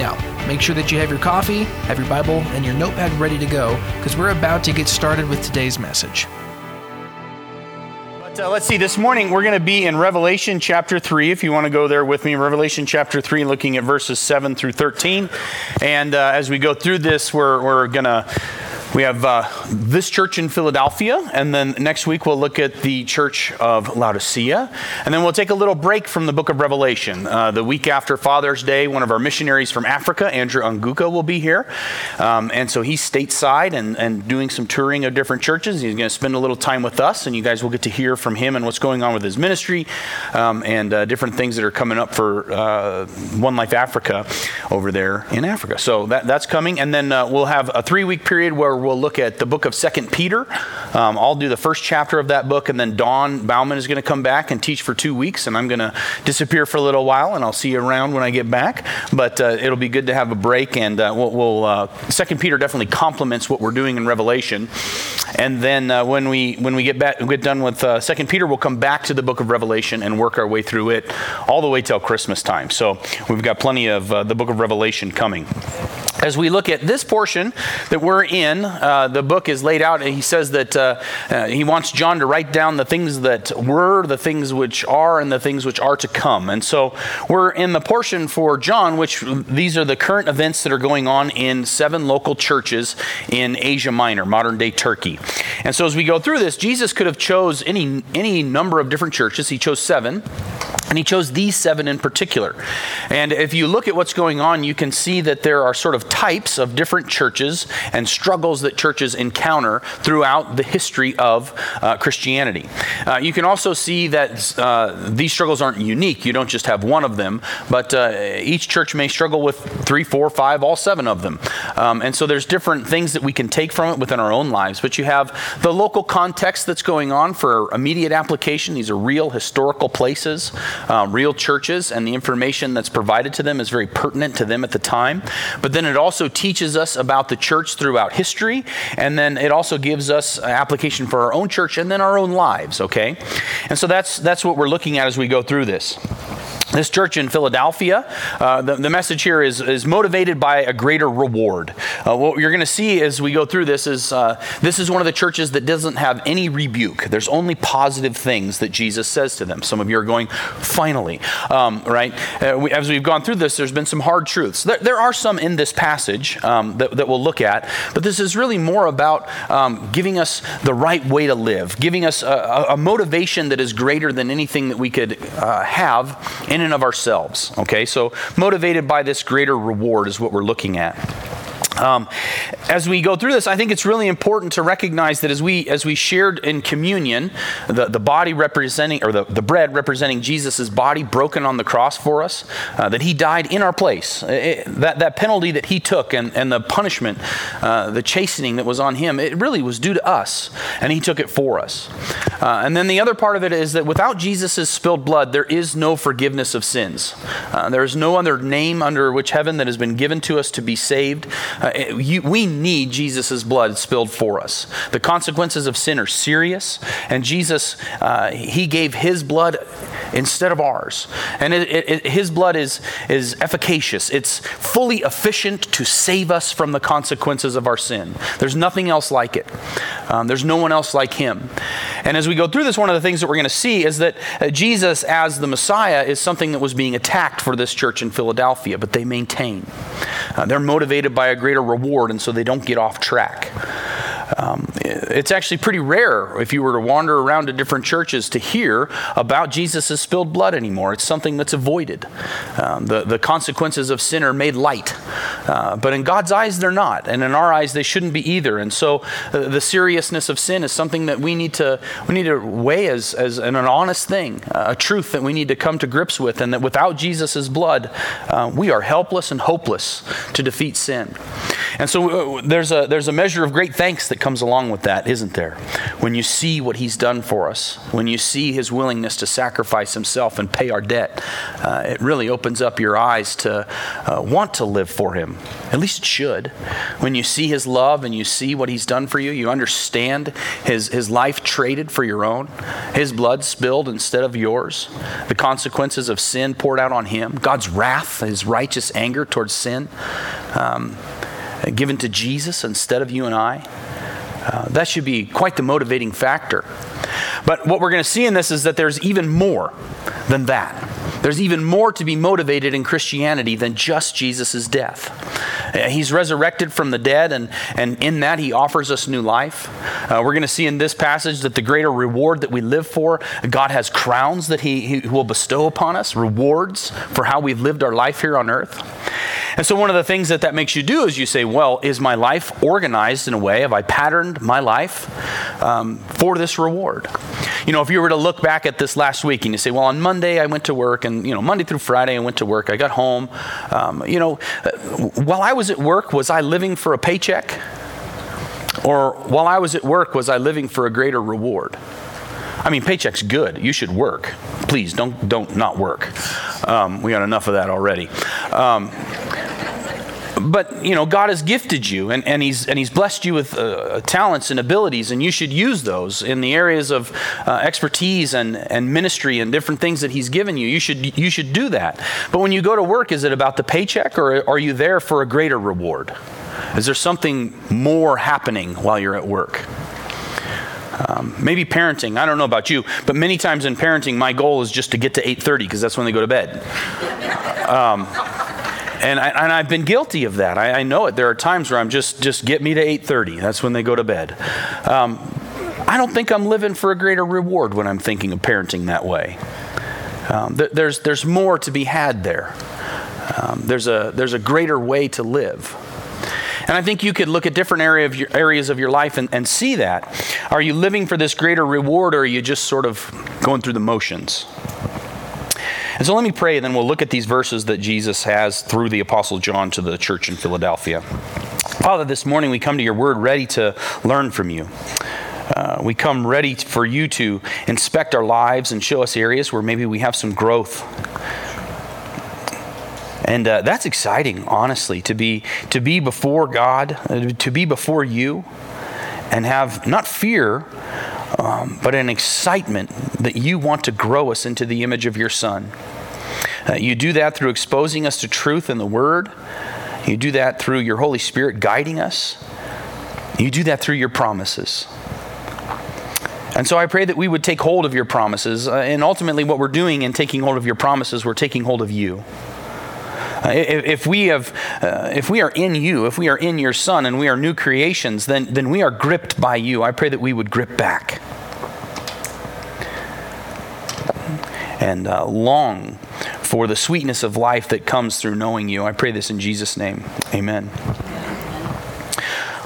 Now, make sure that you have your coffee, have your Bible, and your notepad ready to go because we're about to get started with today's message. But, uh, let's see, this morning we're going to be in Revelation chapter 3. If you want to go there with me, Revelation chapter 3, looking at verses 7 through 13. And uh, as we go through this, we're, we're going to we have uh, this church in Philadelphia, and then next week we'll look at the church of Laodicea. And then we'll take a little break from the book of Revelation. Uh, the week after Father's Day, one of our missionaries from Africa, Andrew Unguka, will be here. Um, and so he's stateside and, and doing some touring of different churches. He's going to spend a little time with us, and you guys will get to hear from him and what's going on with his ministry um, and uh, different things that are coming up for uh, One Life Africa over there in Africa. So that, that's coming. And then uh, we'll have a three week period where we'll look at the book of Second Peter. Um, I'll do the first chapter of that book, and then Dawn Bauman is going to come back and teach for two weeks, and I'm going to disappear for a little while, and I'll see you around when I get back. But uh, it'll be good to have a break, and uh, we'll, we'll uh, Second Peter definitely complements what we're doing in Revelation. And then uh, when we when we get back get done with Second Peter, we'll come back to the book of Revelation and work our way through it all the way till Christmas time. So we've got plenty of the book of Revelation coming as we look at this portion that we're in, uh, the book is laid out, and he says that uh, uh, he wants John to write down the things that were, the things which are, and the things which are to come. And so we're in the portion for John, which these are the current events that are going on in seven local churches in Asia Minor, modern day Turkey. And so as we go through this, Jesus could have chose any any number of different churches. He chose seven. And he chose these seven in particular. And if you look at what's going on, you can see that there are sort of types of different churches and struggles that churches encounter throughout the history of uh, Christianity. Uh, you can also see that uh, these struggles aren't unique. You don't just have one of them, but uh, each church may struggle with three, four, five, all seven of them. Um, and so there's different things that we can take from it within our own lives. But you have the local context that's going on for immediate application. These are real historical places uh, real churches, and the information that's provided to them is very pertinent to them at the time. But then it also teaches us about the church throughout history, and then it also gives us application for our own church and then our own lives, okay? And so that's, that's what we're looking at as we go through this this church in Philadelphia, uh, the, the, message here is, is motivated by a greater reward. Uh, what you're going to see as we go through this is uh, this is one of the churches that doesn't have any rebuke. There's only positive things that Jesus says to them. Some of you are going, finally, um, right? Uh, we, as we've gone through this, there's been some hard truths. There, there are some in this passage um, that, that, we'll look at, but this is really more about um, giving us the right way to live, giving us a, a, motivation that is greater than anything that we could uh, have in in and of ourselves. Okay, so motivated by this greater reward is what we're looking at. Um, as we go through this, I think it's really important to recognize that as we as we shared in communion, the, the body representing or the, the bread representing Jesus' body broken on the cross for us, uh, that he died in our place. It, that, that penalty that he took and, and the punishment, uh, the chastening that was on him, it really was due to us, and he took it for us. Uh, and then the other part of it is that without Jesus' spilled blood, there is no forgiveness of sins. Uh, there is no other name under which heaven that has been given to us to be saved. Uh, uh, you, we need Jesus' blood spilled for us. The consequences of sin are serious, and Jesus, uh, He gave His blood instead of ours. And it, it, it, His blood is, is efficacious, it's fully efficient to save us from the consequences of our sin. There's nothing else like it, um, there's no one else like Him. And as we go through this, one of the things that we're going to see is that uh, Jesus, as the Messiah, is something that was being attacked for this church in Philadelphia, but they maintain. Uh, they're motivated by a greater reward, and so they don't get off track. Um, it's actually pretty rare if you were to wander around to different churches to hear about Jesus' spilled blood anymore. It's something that's avoided. Um, the, the consequences of sin are made light. Uh, but in God's eyes, they're not. And in our eyes, they shouldn't be either. And so uh, the seriousness of sin is something that we need to, we need to weigh as, as an, an honest thing, uh, a truth that we need to come to grips with. And that without Jesus' blood, uh, we are helpless and hopeless to defeat sin. And so uh, there's, a, there's a measure of great thanks that comes along with that, isn't there? When you see what he's done for us, when you see his willingness to sacrifice himself and pay our debt, uh, it really opens up your eyes to uh, want to live for him. At least it should. When you see his love and you see what he's done for you, you understand his, his life traded for your own, his blood spilled instead of yours, the consequences of sin poured out on him, God's wrath, his righteous anger towards sin, um, given to Jesus instead of you and I. Uh, that should be quite the motivating factor. But what we're going to see in this is that there's even more than that. There's even more to be motivated in Christianity than just Jesus' death. Uh, he's resurrected from the dead, and, and in that, he offers us new life. Uh, we're going to see in this passage that the greater reward that we live for, God has crowns that he, he will bestow upon us, rewards for how we've lived our life here on earth. And so, one of the things that that makes you do is you say, Well, is my life organized in a way? Have I patterned my life um, for this reward? You know, if you were to look back at this last week and you say, Well, on Monday I went to work, and, you know, Monday through Friday I went to work, I got home. Um, you know, uh, while I was at work, was I living for a paycheck? Or while I was at work, was I living for a greater reward? I mean, paycheck's good. You should work. Please don't don't not work. Um, we got enough of that already. Um, but you know god has gifted you and, and he's and he's blessed you with uh, talents and abilities and you should use those in the areas of uh, expertise and, and ministry and different things that he's given you. You should you should do that. But when you go to work is it about the paycheck or are you there for a greater reward? Is there something more happening while you're at work? Um, maybe parenting. I don't know about you but many times in parenting my goal is just to get to 8.30 because that's when they go to bed. Um, and, I, have been guilty of that. I, I, know it. There are times where I'm just, just get me to 8.30. That's when they go to bed. Um, I don't think I'm living for a greater reward when I'm thinking of parenting that way. Um, th- there's, there's more to be had there. Um, there's, a, there's a greater way to live. And I think you could look at different area of your, areas of your life and, and see that. Are you living for this greater reward or are you just sort of going through the motions? And so let me pray, and then we'll look at these verses that Jesus has through the Apostle John to the church in Philadelphia. Father, this morning we come to your word ready to learn from you. Uh, we come ready for you to inspect our lives and show us areas where maybe we have some growth. And uh, that's exciting, honestly, to be to be before God, uh, to be before you, and have not fear, um, but an excitement that you want to grow us into the image of your Son. Uh, you do that through exposing us to truth in the Word. You do that through your Holy Spirit guiding us. You do that through your promises. And so I pray that we would take hold of your promises. Uh, and ultimately, what we're doing in taking hold of your promises, we're taking hold of you. Uh, if, if, we have, uh, if we are in you, if we are in your Son, and we are new creations, then, then we are gripped by you. I pray that we would grip back and uh, long for the sweetness of life that comes through knowing you. I pray this in Jesus' name. Amen.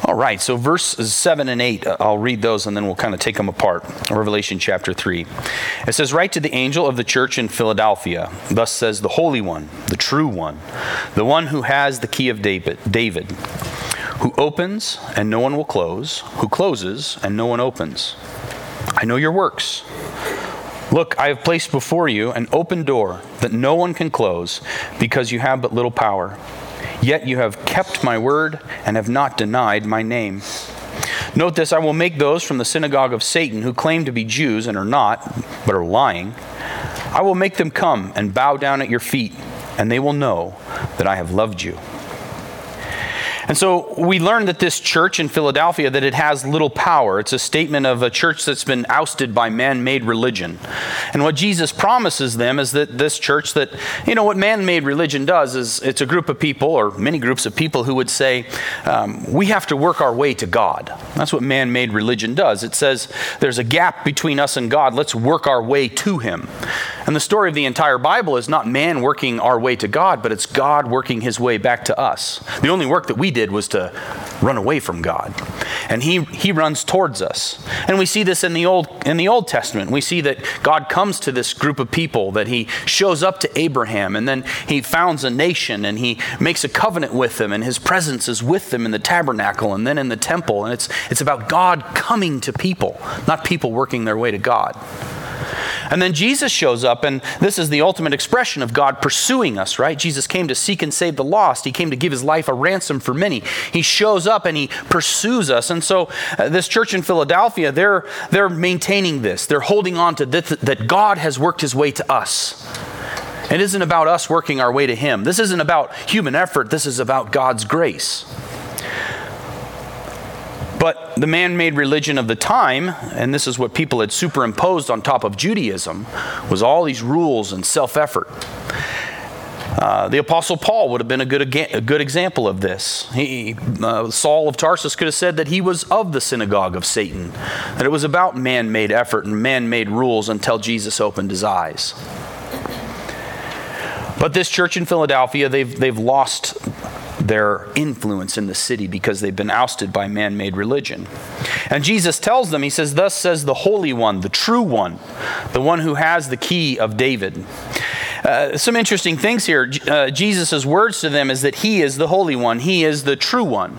All right, so verses 7 and 8, uh, I'll read those and then we'll kind of take them apart. Revelation chapter 3. It says, Write to the angel of the church in Philadelphia. Thus says the Holy One, the true one, the one who has the key of David, David, who opens and no one will close, who closes and no one opens. I know your works. Look, I have placed before you an open door that no one can close because you have but little power. Yet you have kept my word and have not denied my name. Note this I will make those from the synagogue of Satan who claim to be Jews and are not, but are lying. I will make them come and bow down at your feet, and they will know that I have loved you. And so we learned that this church in Philadelphia that it has little power. It's a statement of a church that's been ousted by man-made religion. And what Jesus promises them is that this church that you know what man-made religion does is it's a group of people or many groups of people who would say um, we have to work our way to God. That's what man-made religion does. It says there's a gap between us and God. Let's work our way to Him. And the story of the entire Bible is not man working our way to God, but it's God working his way back to us. The only work that we did was to run away from God. And he, he runs towards us. And we see this in the Old in the Old Testament. We see that God comes to this group of people, that he shows up to Abraham, and then he founds a nation and he makes a covenant with them, and his presence is with them in the tabernacle and then in the temple. And it's it's about God coming to people, not people working their way to God. And then Jesus shows up, and this is the ultimate expression of God pursuing us, right? Jesus came to seek and save the lost. He came to give his life a ransom for many. He shows up and he pursues us. And so, uh, this church in Philadelphia, they're, they're maintaining this. They're holding on to this, that God has worked his way to us. It isn't about us working our way to him. This isn't about human effort. This is about God's grace. But the man made religion of the time, and this is what people had superimposed on top of Judaism, was all these rules and self effort. Uh, the Apostle Paul would have been a good, a good example of this. He, uh, Saul of Tarsus could have said that he was of the synagogue of Satan, that it was about man made effort and man made rules until Jesus opened his eyes. But this church in Philadelphia, they've, they've lost their influence in the city because they've been ousted by man made religion. And Jesus tells them, He says, Thus says the Holy One, the true one, the one who has the key of David. Uh, some interesting things here. Uh, Jesus' words to them is that He is the Holy One, He is the true one.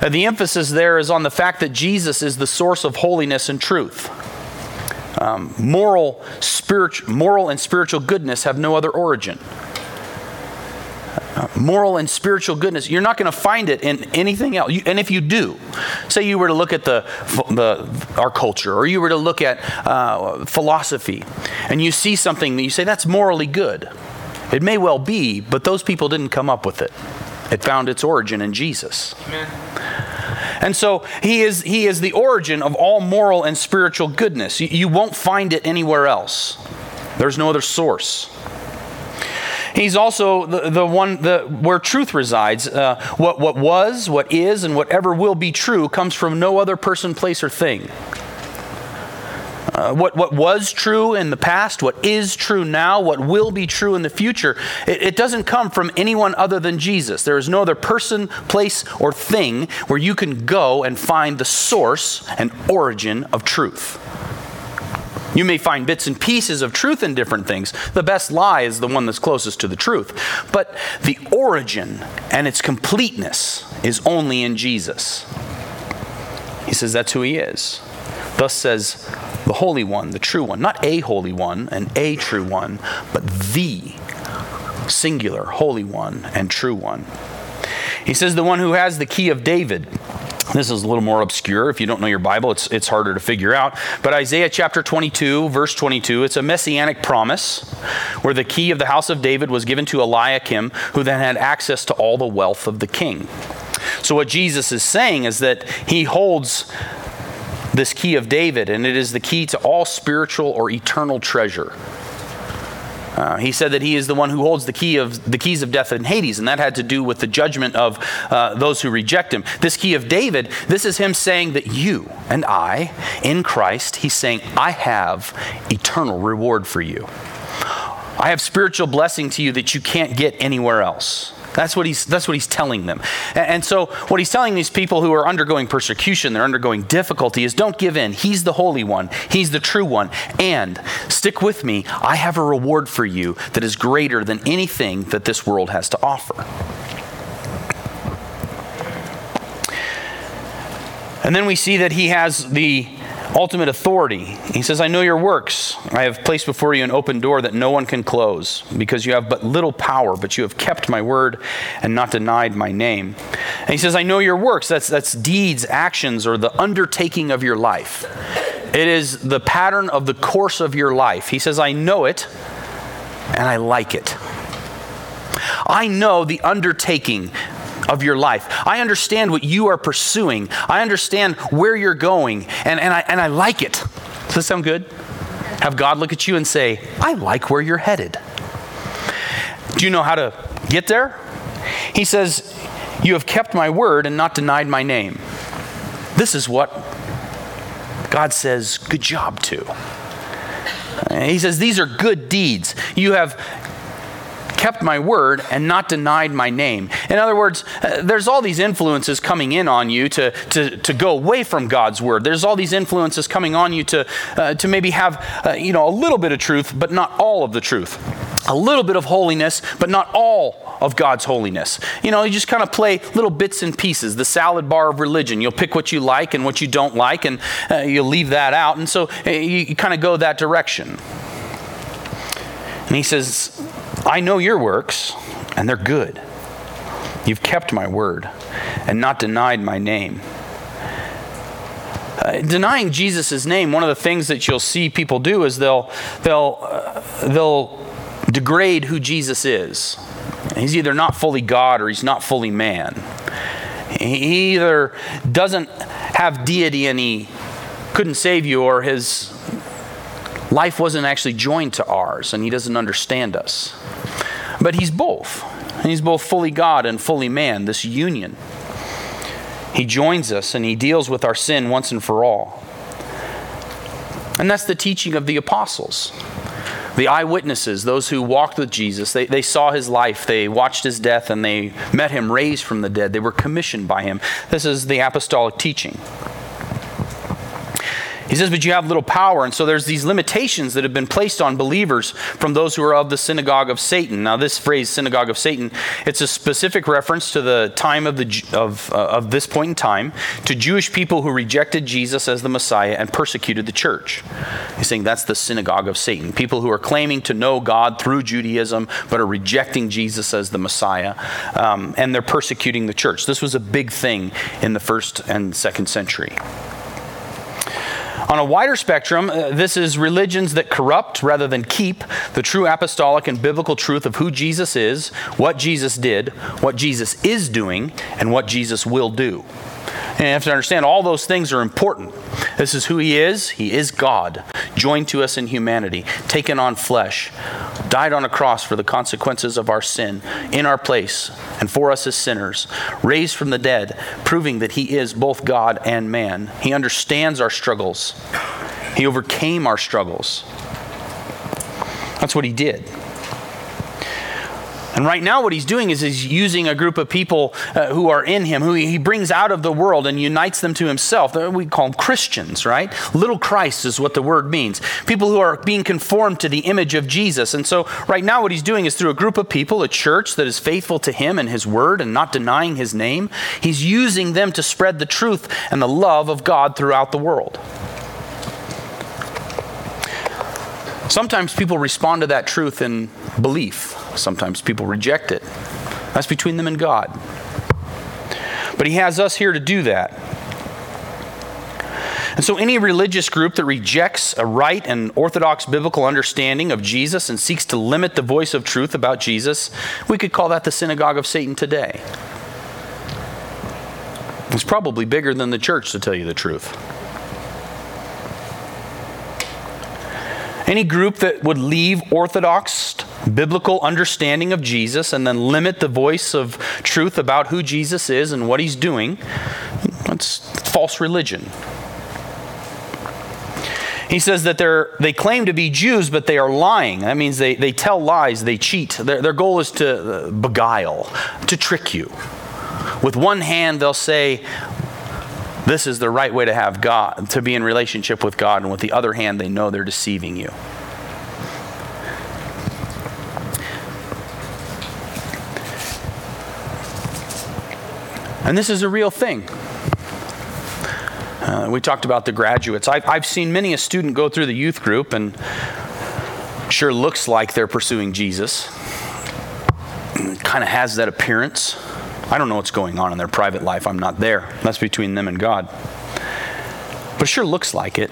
Uh, the emphasis there is on the fact that Jesus is the source of holiness and truth. Um, moral, spiritual, moral and spiritual goodness have no other origin moral and spiritual goodness. You're not going to find it in anything else. You, and if you do, say you were to look at the, the our culture, or you were to look at uh, philosophy, and you see something that you say that's morally good. It may well be, but those people didn't come up with it. It found its origin in Jesus. Amen. And so he is, he is the origin of all moral and spiritual goodness. You, you won't find it anywhere else. There's no other source. He's also the, the one the, where truth resides. Uh, what, what was, what is, and whatever will be true comes from no other person, place, or thing. Uh, what, what was true in the past, what is true now, what will be true in the future, it, it doesn't come from anyone other than Jesus. There is no other person, place, or thing where you can go and find the source and origin of truth. You may find bits and pieces of truth in different things. The best lie is the one that's closest to the truth. But the origin and its completeness is only in Jesus. He says that's who he is. Thus says the Holy One, the true one. Not a Holy One and a true one, but the singular Holy One and true one. He says the one who has the key of David. This is a little more obscure. If you don't know your Bible, it's, it's harder to figure out. But Isaiah chapter 22, verse 22, it's a messianic promise where the key of the house of David was given to Eliakim, who then had access to all the wealth of the king. So, what Jesus is saying is that he holds this key of David, and it is the key to all spiritual or eternal treasure. Uh, he said that he is the one who holds the key of the keys of death and Hades, and that had to do with the judgment of uh, those who reject him. This key of David, this is him saying that you and I, in Christ, he's saying, I have eternal reward for you. I have spiritual blessing to you that you can't get anywhere else. That's what he's, that's what he's telling them. And, and so, what he's telling these people who are undergoing persecution, they're undergoing difficulty, is don't give in. He's the Holy One, He's the true one. And stick with me, I have a reward for you that is greater than anything that this world has to offer. And then we see that he has the ultimate authority. He says, I know your works. I have placed before you an open door that no one can close, because you have but little power, but you have kept my word and not denied my name. And he says, I know your works. That's, that's deeds, actions, or the undertaking of your life. It is the pattern of the course of your life. He says, I know it and I like it. I know the undertaking of your life. I understand what you are pursuing. I understand where you're going, and, and, I, and I like it. Does that sound good? Have God look at you and say, I like where you're headed. Do you know how to get there? He says, You have kept my word and not denied my name. This is what God says, Good job to. He says, These are good deeds. You have kept my word and not denied my name. In other words, uh, there's all these influences coming in on you to, to, to go away from God's word. There's all these influences coming on you to, uh, to maybe have uh, you know, a little bit of truth, but not all of the truth. A little bit of holiness, but not all of God's holiness. You know, you just kind of play little bits and pieces, the salad bar of religion. You'll pick what you like and what you don't like, and uh, you'll leave that out. And so uh, you, you kind of go that direction. And he says, I know your works, and they're good. You've kept my word and not denied my name. Uh, denying Jesus' name, one of the things that you'll see people do is they'll, they'll, uh, they'll degrade who Jesus is. He's either not fully God or he's not fully man. He either doesn't have deity and he couldn't save you, or his life wasn't actually joined to ours and he doesn't understand us. But he's both. He's both fully God and fully man, this union. He joins us and he deals with our sin once and for all. And that's the teaching of the apostles. The eyewitnesses, those who walked with Jesus, they, they saw his life, they watched his death, and they met him raised from the dead. They were commissioned by him. This is the apostolic teaching. He says, but you have little power. And so there's these limitations that have been placed on believers from those who are of the synagogue of Satan. Now, this phrase, synagogue of Satan, it's a specific reference to the time of, the, of, uh, of this point in time, to Jewish people who rejected Jesus as the Messiah and persecuted the church. He's saying that's the synagogue of Satan. People who are claiming to know God through Judaism, but are rejecting Jesus as the Messiah, um, and they're persecuting the church. This was a big thing in the first and second century. On a wider spectrum, uh, this is religions that corrupt rather than keep the true apostolic and biblical truth of who Jesus is, what Jesus did, what Jesus is doing, and what Jesus will do. And you have to understand all those things are important. This is who he is. He is God, joined to us in humanity, taken on flesh, died on a cross for the consequences of our sin in our place and for us as sinners, raised from the dead, proving that he is both God and man. He understands our struggles. He overcame our struggles. That's what he did. And right now, what he's doing is he's using a group of people uh, who are in him, who he brings out of the world and unites them to himself. We call them Christians, right? Little Christ is what the word means. People who are being conformed to the image of Jesus. And so, right now, what he's doing is through a group of people, a church that is faithful to him and his word and not denying his name, he's using them to spread the truth and the love of God throughout the world. Sometimes people respond to that truth in belief. Sometimes people reject it. That's between them and God. But He has us here to do that. And so, any religious group that rejects a right and orthodox biblical understanding of Jesus and seeks to limit the voice of truth about Jesus, we could call that the synagogue of Satan today. It's probably bigger than the church, to tell you the truth. Any group that would leave orthodox biblical understanding of Jesus and then limit the voice of truth about who Jesus is and what he's doing, that's false religion. He says that they claim to be Jews, but they are lying. That means they, they tell lies, they cheat. Their, their goal is to uh, beguile, to trick you. With one hand, they'll say, this is the right way to have God, to be in relationship with God, and with the other hand, they know they're deceiving you. And this is a real thing. Uh, we talked about the graduates. I've, I've seen many a student go through the youth group and sure looks like they're pursuing Jesus. Kind of has that appearance. I don't know what's going on in their private life. I'm not there. That's between them and God. But sure looks like it.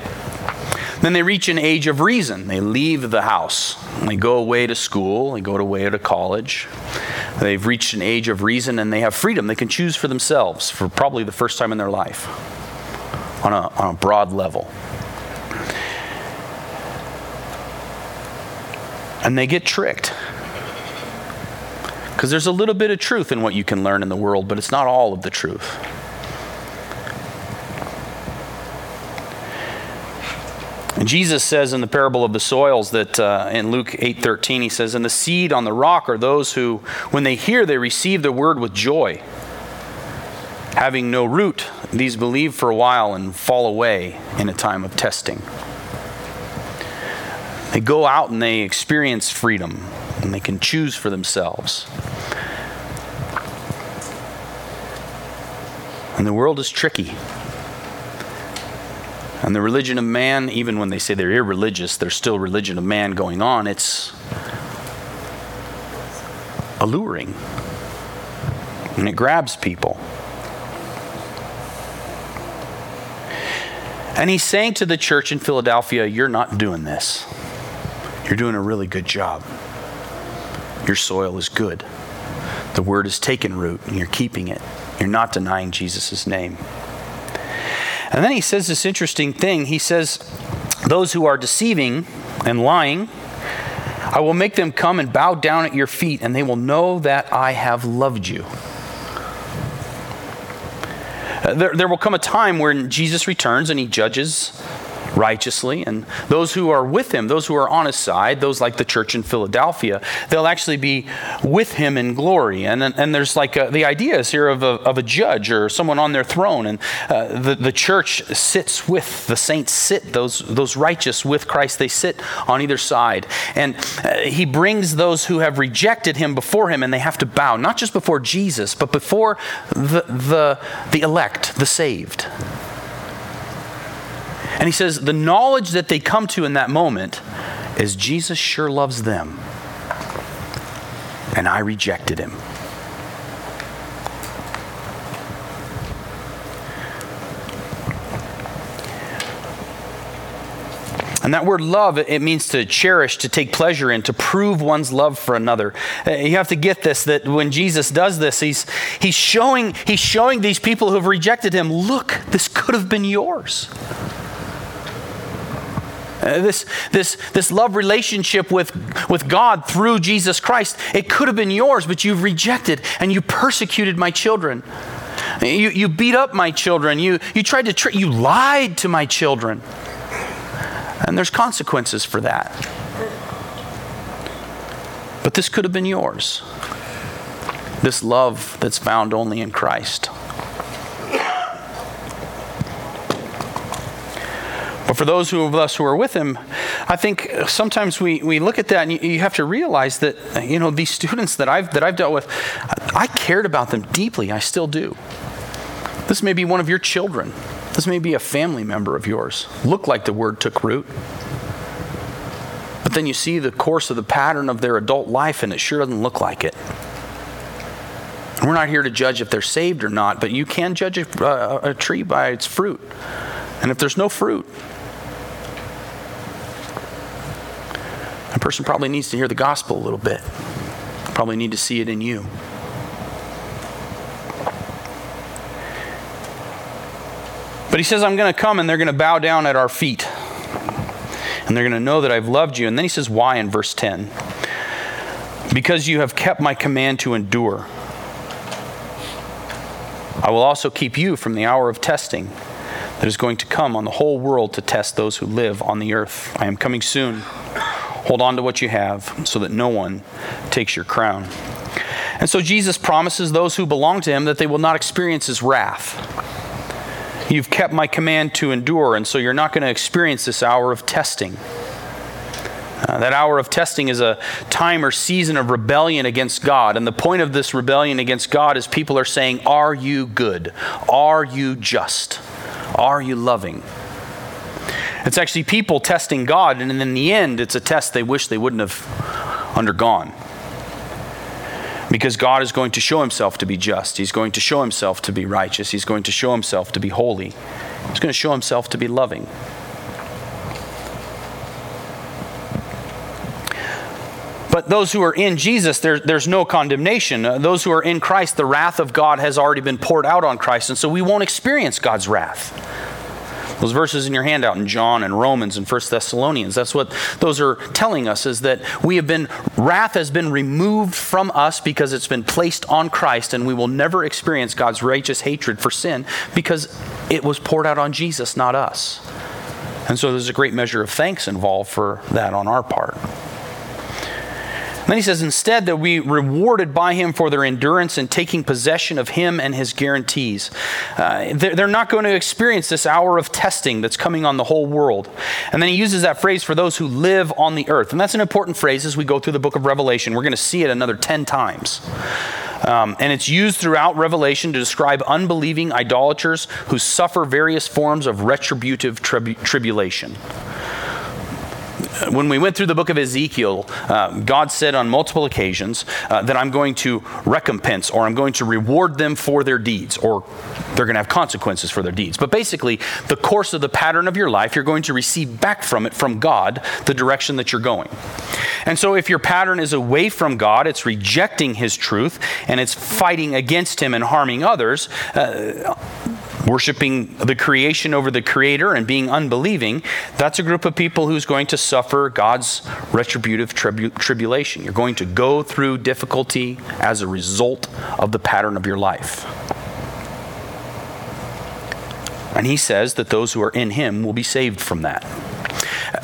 Then they reach an age of reason. They leave the house. They go away to school. They go away to college. They've reached an age of reason and they have freedom. They can choose for themselves for probably the first time in their life on a, on a broad level. And they get tricked. Because there's a little bit of truth in what you can learn in the world, but it's not all of the truth. And Jesus says in the parable of the soils that uh, in Luke 8:13 he says and the seed on the rock are those who when they hear they receive the word with joy having no root these believe for a while and fall away in a time of testing. They go out and they experience freedom and they can choose for themselves. And the world is tricky. And the religion of man, even when they say they're irreligious, there's still religion of man going on. It's alluring. And it grabs people. And he's saying to the church in Philadelphia, You're not doing this. You're doing a really good job. Your soil is good. The word has taken root and you're keeping it. You're not denying Jesus' name. And then he says this interesting thing. He says, Those who are deceiving and lying, I will make them come and bow down at your feet, and they will know that I have loved you. Uh, there, there will come a time when Jesus returns and he judges righteously. And those who are with him, those who are on his side, those like the church in Philadelphia, they'll actually be with him in glory. And, and there's like a, the idea is here of a, of a judge or someone on their throne. And uh, the, the church sits with, the saints sit, those, those righteous with Christ, they sit on either side. And uh, he brings those who have rejected him before him and they have to bow, not just before Jesus, but before the, the, the elect, the saved. And he says, the knowledge that they come to in that moment is Jesus sure loves them. And I rejected him. And that word love, it means to cherish, to take pleasure in, to prove one's love for another. Uh, you have to get this that when Jesus does this, he's, he's, showing, he's showing these people who have rejected him look, this could have been yours. Uh, this, this, this love relationship with, with God through Jesus Christ, it could have been yours, but you've rejected and you persecuted my children. You, you beat up my children. You, you tried to trick, you lied to my children. And there's consequences for that. But this could have been yours. This love that's found only in Christ. But for those of us who are with him, I think sometimes we, we look at that and you, you, have to realize that, you know, these students that I've, that I've dealt with, I cared about them deeply. I still do. This may be one of your children. This may be a family member of yours. Look like the word took root. But then you see the course of the pattern of their adult life and it sure doesn't look like it. We're not here to judge if they're saved or not, but you can judge a, a, a tree by its fruit. And if there's no fruit, A person probably needs to hear the gospel a little bit, probably need to see it in you. But he says, I'm going to come and they're going to bow down at our feet. And they're going to know that I've loved you. And then he says, Why in verse 10? Because you have kept my command to endure. I will also keep you from the hour of testing that is going to come on the whole world to test those who live on the earth. I am coming soon. Hold on to what you have so that no one takes your crown. And so Jesus promises those who belong to him that they will not experience his wrath. You've kept my command to endure, and so you're not going to experience this hour of testing. Uh, that hour of testing is a time or season of rebellion against God. And the point of this rebellion against God is people are saying, Are you good? Are you just? Are you loving? It's actually people testing God, and in the end, it's a test they wish they wouldn't have undergone. Because God is going to show himself to be just. He's going to show himself to be righteous. He's going to show himself to be holy. He's going to show himself to be loving. But those who are in Jesus, there, there's no condemnation. Uh, those who are in Christ, the wrath of God has already been poured out on Christ, and so we won't experience God's wrath. Those verses in your handout in John and Romans and First Thessalonians, that's what those are telling us is that we have been, wrath has been removed from us because it's been placed on Christ, and we will never experience God's righteous hatred for sin because it was poured out on Jesus, not us. And so there's a great measure of thanks involved for that on our part. Then he says, instead, that we rewarded by him for their endurance in taking possession of him and his guarantees. Uh, they're not going to experience this hour of testing that's coming on the whole world. And then he uses that phrase for those who live on the earth. And that's an important phrase as we go through the book of Revelation. We're going to see it another 10 times. Um, and it's used throughout Revelation to describe unbelieving idolaters who suffer various forms of retributive tribulation when we went through the book of Ezekiel, uh, God said on multiple occasions uh, that I'm going to recompense or I'm going to reward them for their deeds, or they're going to have consequences for their deeds. But basically, the course of the pattern of your life, you're going to receive back from it, from God, the direction that you're going. And so, if your pattern is away from God, it's rejecting His truth, and it's fighting against Him and harming others. Uh, worshiping the creation over the creator and being unbelieving, that's a group of people who's going to suffer God's retributive tribu- tribulation. You're going to go through difficulty as a result of the pattern of your life. And he says that those who are in him will be saved from that.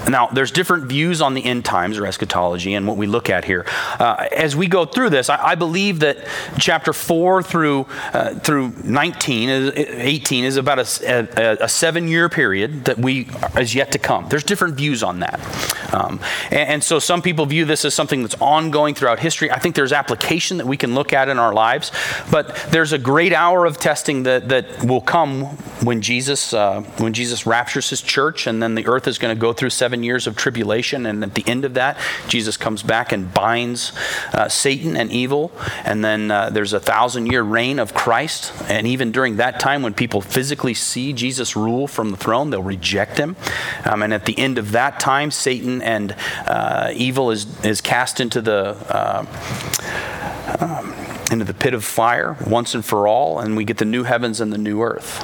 Now, there's different views on the end times or eschatology and what we look at here. Uh, as we go through this, I, I, believe that chapter 4 through, uh, through 19, uh, 18 is about a, a, a, seven year period that we is yet to come. There's different views on that. Um, and, and, so some people view this as something that's ongoing throughout history. I think there's application that we can look at in our lives, but there's a great hour of testing that, that will come when Jesus, uh, when Jesus raptures his church, and then the earth is going to go through seven years of tribulation. And at the end of that, Jesus comes back and binds uh, Satan and evil. And then uh, there's a thousand year reign of Christ. And even during that time, when people physically see Jesus rule from the throne, they'll reject him. Um, and at the end of that time, Satan and uh, evil is, is cast into the. Uh, um, into the pit of fire once and for all, and we get the new heavens and the new earth.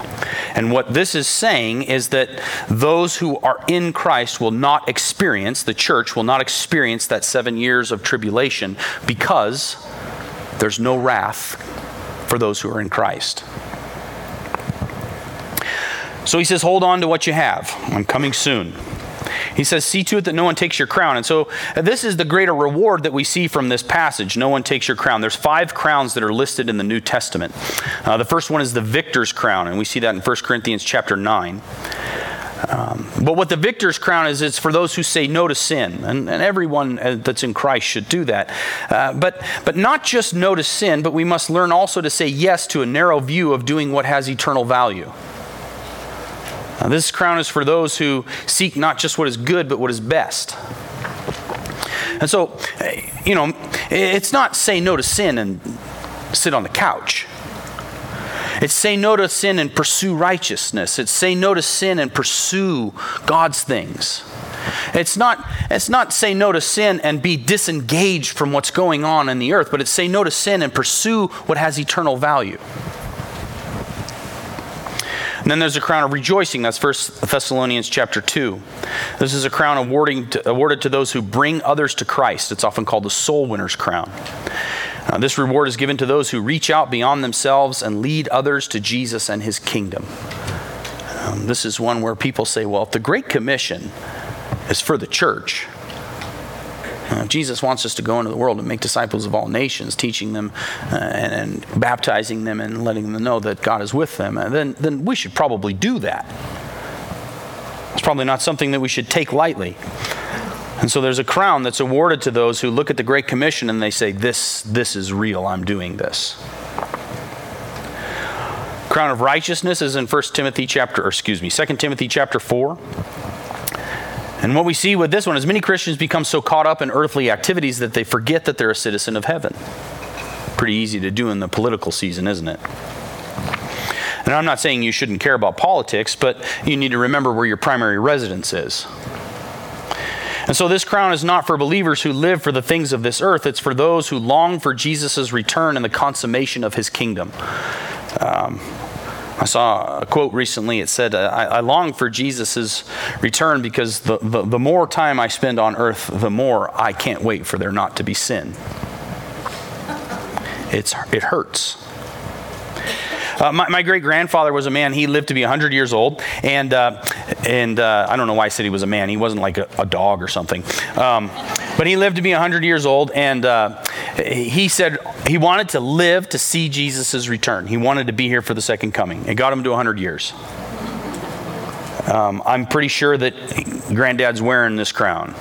And what this is saying is that those who are in Christ will not experience, the church will not experience that seven years of tribulation because there's no wrath for those who are in Christ. So he says, Hold on to what you have. I'm coming soon. He says, See to it that no one takes your crown. And so uh, this is the greater reward that we see from this passage. No one takes your crown. There's five crowns that are listed in the New Testament. Uh, the first one is the victor's crown, and we see that in 1 Corinthians chapter 9. Um, but what the victor's crown is, it's for those who say no to sin. And, and everyone uh, that's in Christ should do that. Uh, but, but not just no to sin, but we must learn also to say yes to a narrow view of doing what has eternal value. Now, this crown is for those who seek not just what is good, but what is best. And so, eh, you know, it's not say no to sin and sit on the couch. It's say no to sin and pursue righteousness. It's say no to sin and pursue God's things. It's not, it's not say no to sin and be disengaged from what's going on in the earth, but it's say no to sin and pursue what has eternal value. And then there's a crown of rejoicing. That's 1 Thessalonians chapter 2. This is a crown awarding to, awarded to those who bring others to Christ. It's often called the soul winner's crown. Uh, this reward is given to those who reach out beyond themselves and lead others to Jesus and his kingdom. Um, this is one where people say, well, if the Great Commission is for the church, uh, Jesus wants us to go into the world and make disciples of all nations, teaching them uh, and, and, baptizing them and letting them know that God is with them. And then, then we should probably do that. It's probably not something that we should take lightly. And so there's a crown that's awarded to those who look at the Great Commission and they say, This, this is real, I'm doing this. Crown of righteousness is in 1 Timothy chapter, or excuse me, 2 Timothy chapter 4. And what we see with this one is many Christians become so caught up in earthly activities that they forget that they're a citizen of heaven. Pretty easy to do in the political season, isn't it? And I'm not saying you shouldn't care about politics, but you need to remember where your primary residence is. And so this crown is not for believers who live for the things of this earth, it's for those who long for Jesus' return and the consummation of his kingdom. Um, I saw a quote recently. It said, I, I long for Jesus' return because the, the, the more time I spend on earth, the more I can't wait for there not to be sin. It's, it hurts. Uh, my, my great grandfather was a man. He lived to be 100 years old. And, uh, and uh, I don't know why I said he was a man. He wasn't like a, a dog or something. Um, but he lived to be 100 years old. And uh, he said he wanted to live to see Jesus' return. He wanted to be here for the second coming. It got him to 100 years. Um, I'm pretty sure that granddad's wearing this crown.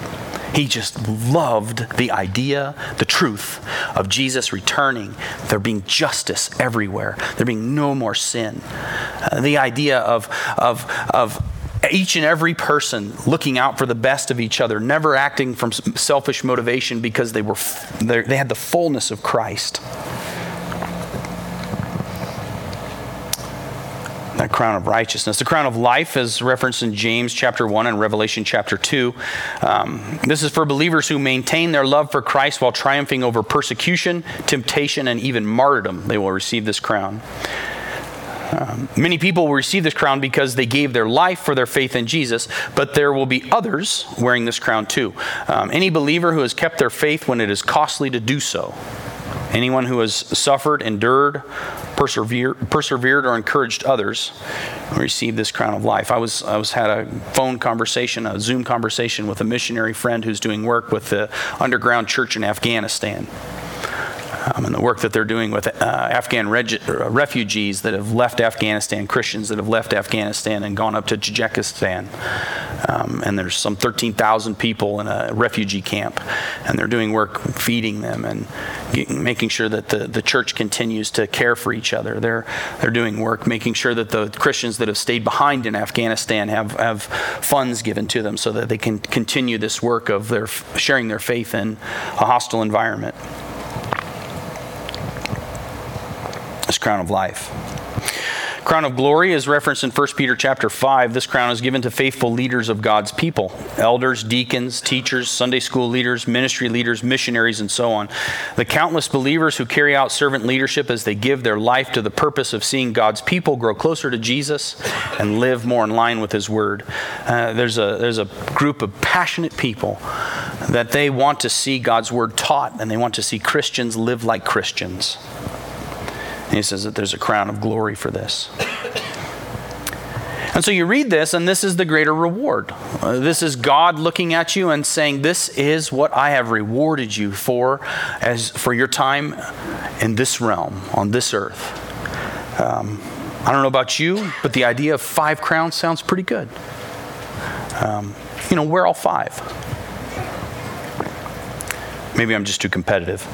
He just loved the idea, the truth of Jesus returning, there being justice everywhere, there being no more sin. Uh, the idea of, of, of each and every person looking out for the best of each other, never acting from selfish motivation because they, were, they had the fullness of Christ. that crown of righteousness. The crown of life is referenced in James chapter 1 and Revelation chapter 2. Um, this is for believers who maintain their love for Christ while triumphing over persecution, temptation, and even martyrdom. They will receive this crown. Um, many people will receive this crown because they gave their life for their faith in Jesus, but there will be others wearing this crown too. Um, any believer who has kept their faith when it is costly to do so. Anyone who has suffered, endured, persevered, persevered or encouraged others receive this crown of life. I was I was had a phone conversation, a Zoom conversation with a missionary friend who's doing work with the underground church in Afghanistan um, and the work that they're doing with uh, Afghan reg- uh, refugees that have left Afghanistan, Christians that have left Afghanistan and gone up to Tajikistan. Um, and there's some 13,000 people in a refugee camp, and they're doing work feeding them and making sure that the, the church continues to care for each other. They're, they're doing work making sure that the Christians that have stayed behind in Afghanistan have, have funds given to them so that they can continue this work of their sharing their faith in a hostile environment. This crown of life. Crown of glory is referenced in 1 Peter chapter 5. This crown is given to faithful leaders of God's people elders, deacons, teachers, Sunday school leaders, ministry leaders, missionaries, and so on. The countless believers who carry out servant leadership as they give their life to the purpose of seeing God's people grow closer to Jesus and live more in line with His Word. Uh, there's, a, there's a group of passionate people that they want to see God's Word taught and they want to see Christians live like Christians. He says that there's a crown of glory for this. And so you read this, and this is the greater reward. Uh, this is God looking at you and saying, This is what I have rewarded you for as for your time in this realm, on this earth. Um, I don't know about you, but the idea of five crowns sounds pretty good. Um, you know, wear all five. Maybe I'm just too competitive.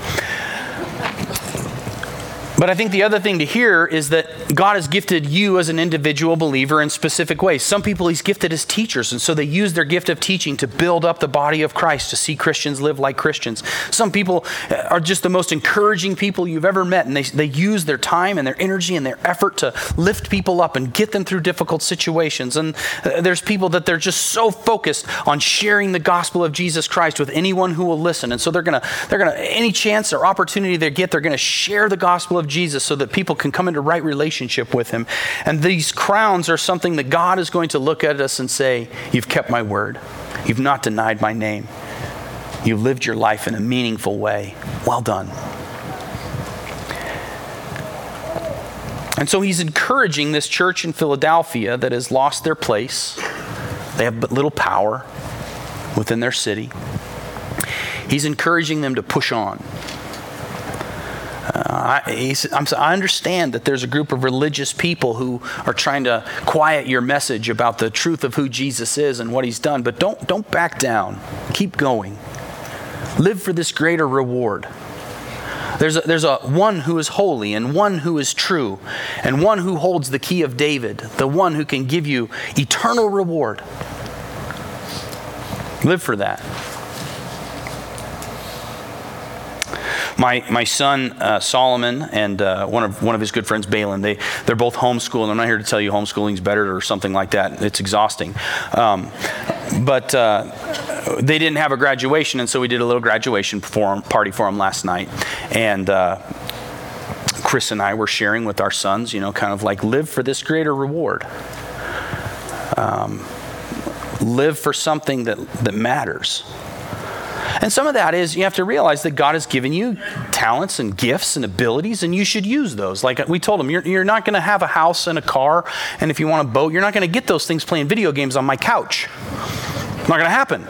But I think the other thing to hear is that God has gifted you as an individual believer in specific ways. Some people He's gifted as teachers, and so they use their gift of teaching to build up the body of Christ, to see Christians live like Christians. Some people are just the most encouraging people you've ever met, and they, they use their time and their energy and their effort to lift people up and get them through difficult situations. And uh, there's people that they're just so focused on sharing the gospel of Jesus Christ with anyone who will listen. And so they're to, they're to, any chance or opportunity they get, they're to share the gospel of Jesus so that people can come into right relationship with him. And these crowns are something that God is going to look at us and say, You've kept my word. You've not denied my name. You've lived your life in a meaningful way. Well done. And so he's encouraging this church in Philadelphia that has lost their place. They have but little power within their city. He's encouraging them to push on. Uh, I, I, understand that there's a group of religious people who are trying to quiet your message about the truth of who Jesus is and what he's done, but don't, don't back down. Keep going. Live for this greater reward. There's a, there's a one who is holy and one who is true and one who holds the key of David, the one who can give you eternal reward. Live for that. My, my son uh, Solomon and uh, one of one of his good friends Balin, they they're both homeschooled. I'm not here to tell you homeschooling's better or something like that. It's exhausting. Um, but uh, they didn't have a graduation, and so we did a little graduation for party for them last night, and. Uh, Chris and I were sharing with our sons, you know, kind of like live for this greater reward. Um, live for something that, that matters. And some of that is you have to realize that God has given you talents and gifts and abilities, and you should use those. Like we told him, you're, you're not going to have a house and a car, and if you want a boat, you're not going to get those things playing video games on my couch. Not going to happen.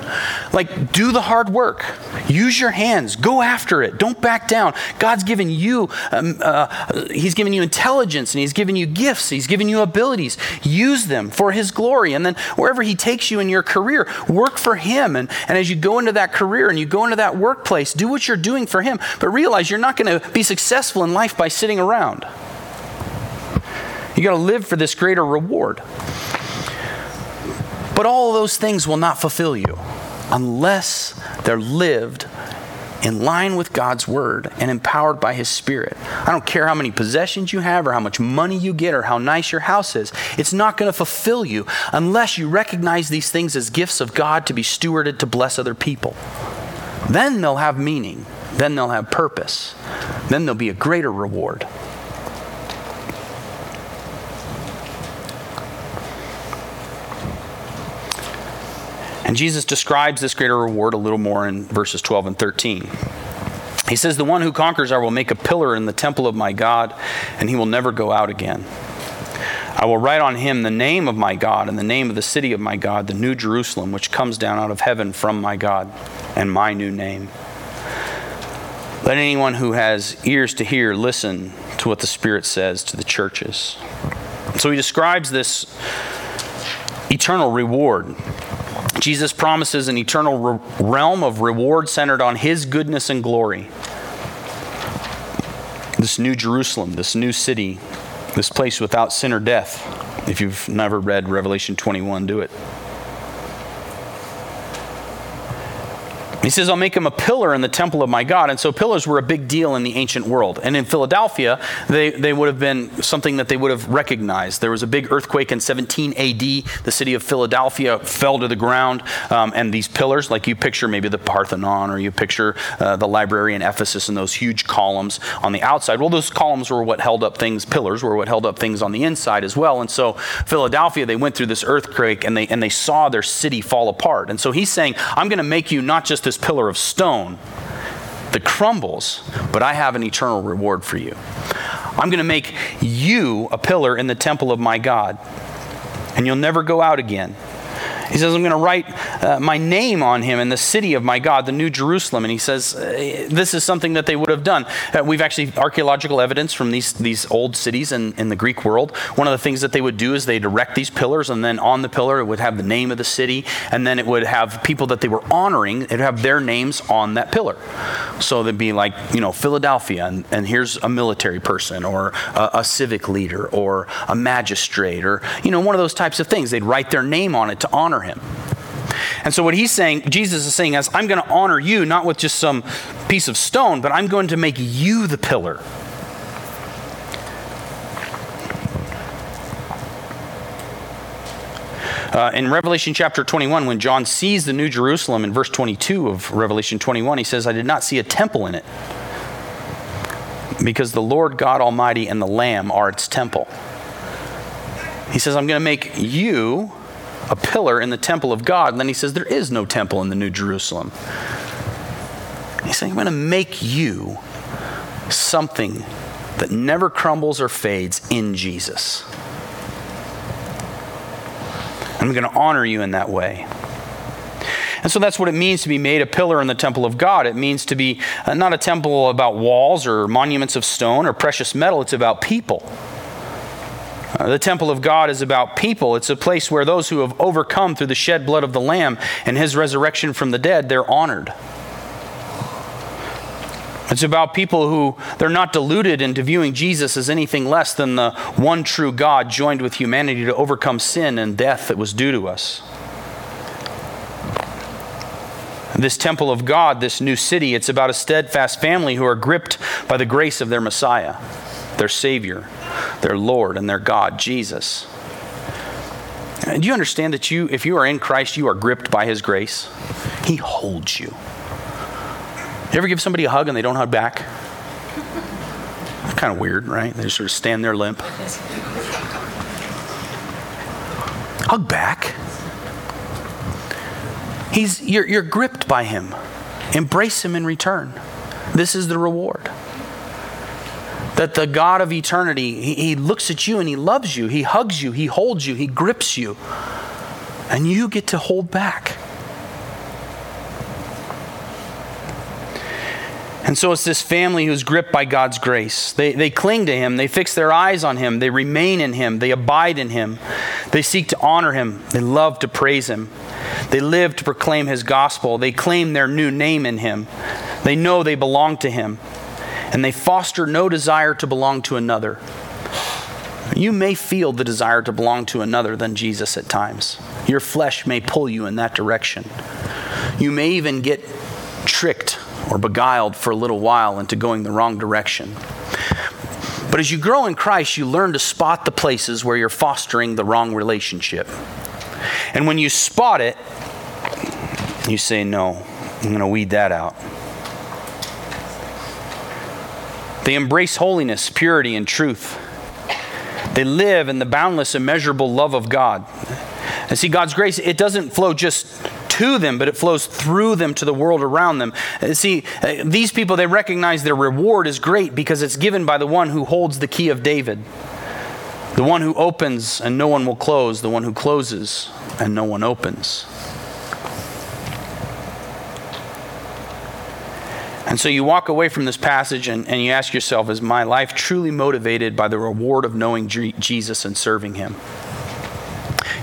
Like, do the hard work. Use your hands. Go after it. Don't back down. God's given you, um, uh, He's given you intelligence and He's given you gifts. He's given you abilities. Use them for His glory. And then wherever He takes you in your career, work for Him. And, and as you go into that career and you go into that workplace, do what you're doing for Him. But realize you're not going to be successful in life by sitting around. You got to live for this greater reward. But all those things will not fulfill you unless they're lived in line with God's word and empowered by his spirit. I don't care how many possessions you have or how much money you get or how nice your house is. It's not going to fulfill you unless you recognize these things as gifts of God to be stewarded to bless other people. Then they'll have meaning. Then they'll have purpose. Then there'll be a greater reward. And Jesus describes this greater reward a little more in verses 12 and 13. He says, The one who conquers, I will make a pillar in the temple of my God, and he will never go out again. I will write on him the name of my God and the name of the city of my God, the new Jerusalem, which comes down out of heaven from my God, and my new name. Let anyone who has ears to hear listen to what the Spirit says to the churches. So he describes this eternal reward Jesus promises an eternal re- realm of reward centered on his goodness and glory. This new Jerusalem, this new city, this place without sin or death. If you've never read Revelation 21, do it. He says, I'll make him a pillar in the temple of my God. And so pillars were a big deal in the ancient world. And in Philadelphia, they, they would have been something that they would have recognized. There was a big earthquake in 17 AD. The city of Philadelphia fell to the ground. Um, and these pillars, like you picture maybe the Parthenon or you picture uh, the library in Ephesus and those huge columns on the outside. Well, those columns were what held up things, pillars were what held up things on the inside as well. And so Philadelphia, they went through this earthquake and they, and they saw their city fall apart. And so he's saying, I'm going to make you not just this pillar of stone that crumbles, but I have an eternal reward for you. I'm going to make you a pillar in the temple of my God, and you'll never go out again. He says, I'm going to write uh, my name on him in the city of my God, the New Jerusalem. And he says, uh, this is something that they would have done. Uh, we've actually archaeological evidence from these, these old cities in, in the Greek world. One of the things that they would do is they'd erect these pillars, and then on the pillar it would have the name of the city, and then it would have people that they were honoring, it would have their names on that pillar. So they'd be like, you know, Philadelphia, and, and here's a military person, or a, a civic leader, or a magistrate, or, you know, one of those types of things. They'd write their name on it to honor honor him. And so, what he's saying, Jesus is saying, is, I'm going to honor you not with just some piece of stone, but I'm going to make you the pillar. Uh, in Revelation chapter 21, when John sees the New Jerusalem in verse 22 of Revelation 21, he says, I did not see a temple in it because the Lord God Almighty and the Lamb are its temple. He says, I'm going to make you a pillar in the temple of God. And then he says, There is no temple in the New Jerusalem. He's saying, I'm going to make you something that never crumbles or fades in Jesus. I'm going to honor you in that way. And so that's what it means to be made a pillar in the temple of God. It means to be uh, not a temple about walls or monuments of stone or precious metal, it's about people. Uh, the temple of God is about people. It's a place where those who have overcome through the shed blood of the Lamb and his resurrection from the dead, they're honored. It's about people who they're not deluded into viewing Jesus as anything less than the one true God joined with humanity to overcome sin and death that was due to us. This temple of God, this new city, it's about a steadfast family who are gripped by the grace of their Messiah, their Savior their Lord and their God, Jesus. Do you understand that you, if you are in Christ, you are gripped by His grace? He holds you. You ever give somebody a hug and they don't hug back? Kind of weird, right? They sort of stand there limp. Hug back. He's, you're, you're gripped by Him. embrace Him in return. This is the reward. That the God of eternity, he, he looks at you and He loves you, He hugs you, He holds you, He grips you, and you get to hold back. And so it's this family who's gripped by God's grace. They, they cling to Him, they fix their eyes on Him, they remain in Him, they abide in Him, they seek to honor Him, they love to praise Him, they live to proclaim His gospel, they claim their new name in Him, they know they belong to Him, and they foster no desire to belong to another. You may feel the desire to belong to another than Jesus at times. Your flesh may pull you in that direction. You may even get tricked or beguiled for a little while into going the wrong direction. But as you grow in Christ, you learn to spot the places where you're fostering the wrong relationship. And when you spot it, you say, No, I'm going to weed that out. They embrace holiness, purity, and truth. They live in the boundless, immeasurable love of God. And see, God's grace, it doesn't flow just to them, but it flows through them to the world around them. See, uh, these people, they recognize their reward is great because it's given by the one who holds the key of David. The one who opens and no one will close, the one who closes and no one opens. And so you walk away from this passage and, and you ask yourself, is my life truly motivated by the reward of knowing Jesus and serving him?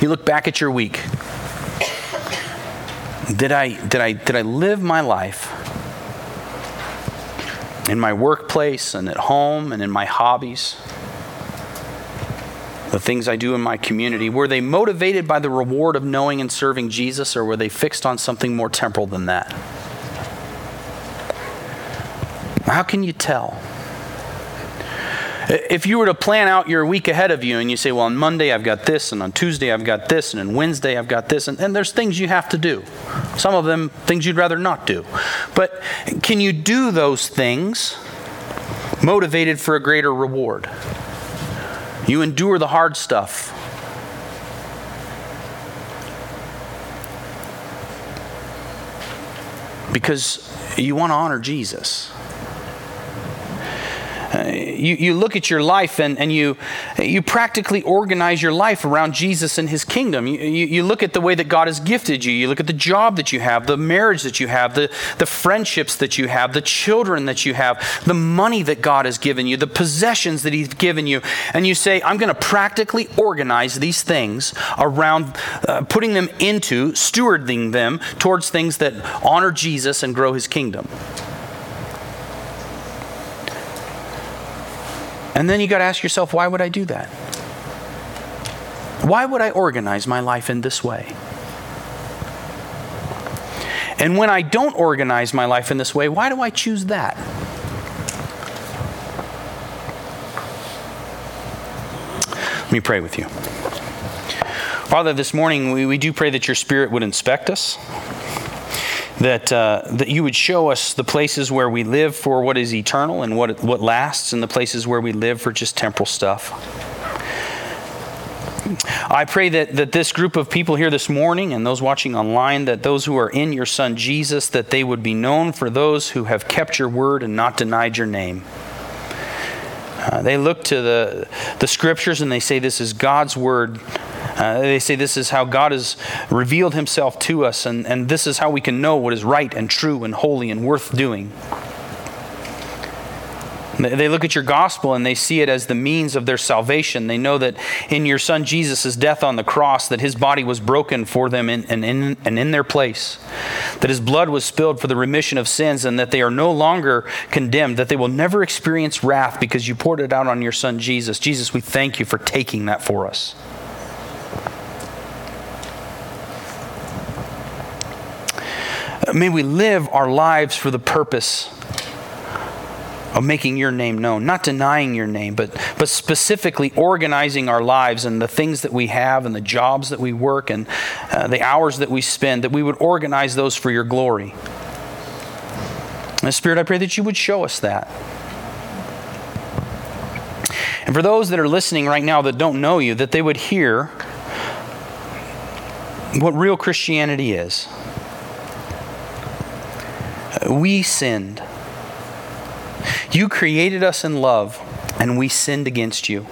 You look back at your week. Did I, did I, did I live my life in my workplace and at home and in my hobbies? The things I do in my community, were they motivated by the reward of knowing and serving Jesus, or were they fixed on something more temporal than that? How can you tell? If you were to plan out your week ahead of you and you say, well, on Monday I've got this, and on Tuesday I've got this, and on Wednesday I've got this, and, and there's things you have to do. Some of them, things you'd rather not do. But can you do those things motivated for a greater reward? You endure the hard stuff. Because you want to honor Jesus. Uh, you, you look at your life and, and you, you practically organize your life around Jesus and his kingdom. You, you, you, look at the way that God has gifted you. You look at the job that you have, the marriage that you have, the, the friendships that you have, the children that you have, the money that God has given you, the possessions that he's given you. And you say, I'm going to practically organize these things around uh, putting them into, stewarding them towards things that honor Jesus and grow his kingdom. And then you got to ask yourself, why would I do that? Why would I organize my life in this way? And when I don't organize my life in this way, why do I choose that? Let me pray with you. Father, this morning we, we do pray that your Spirit would inspect us that, uh, that you would show us the places where we live for what is eternal and what, what lasts, and the places where we live for just temporal stuff. I pray that, that this group of people here this morning and those watching online, that those who are in your Son Jesus, that they would be known for those who have kept your word and not denied your name. Uh, they look to the, the scriptures and they say, This is God's word uh, they say this is how God has revealed himself to us, and, and this is how we can know what is right and true and holy and worth doing. They look at your gospel and they see it as the means of their salvation. They know that in your son Jesus' death on the cross, that his body was broken for them and in, in, and in their place, that his blood was spilled for the remission of sins, and that they are no longer condemned, that they will never experience wrath because you poured it out on your son Jesus. Jesus, we thank you for taking that for us. May we live our lives for the purpose of making your name known, not denying your name, but, but specifically organizing our lives and the things that we have and the jobs that we work and uh, the hours that we spend, that we would organize those for your glory. And Spirit, I pray that you would show us that. And for those that are listening right now that don't know you, that they would hear what real Christianity is We sinned. You created us in love, and we sinned against you.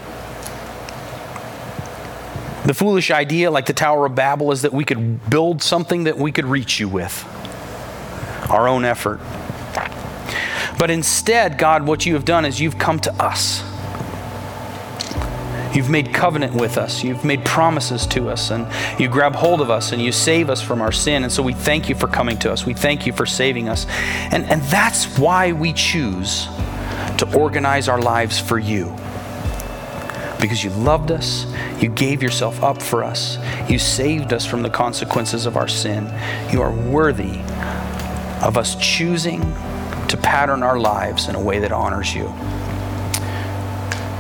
The foolish idea, like the Tower of Babel, is that we could build something that we could reach you with our own effort. But instead, God, what you have done is you've come to us. You've made covenant with us. You've made promises to us, and you grab hold of us and you save us from our sin. And so we thank you for coming to us. We thank you for saving us. And, and that's why we choose to organize our lives for you. Because you loved us, you gave yourself up for us, you saved us from the consequences of our sin. You are worthy of us choosing to pattern our lives in a way that honors you.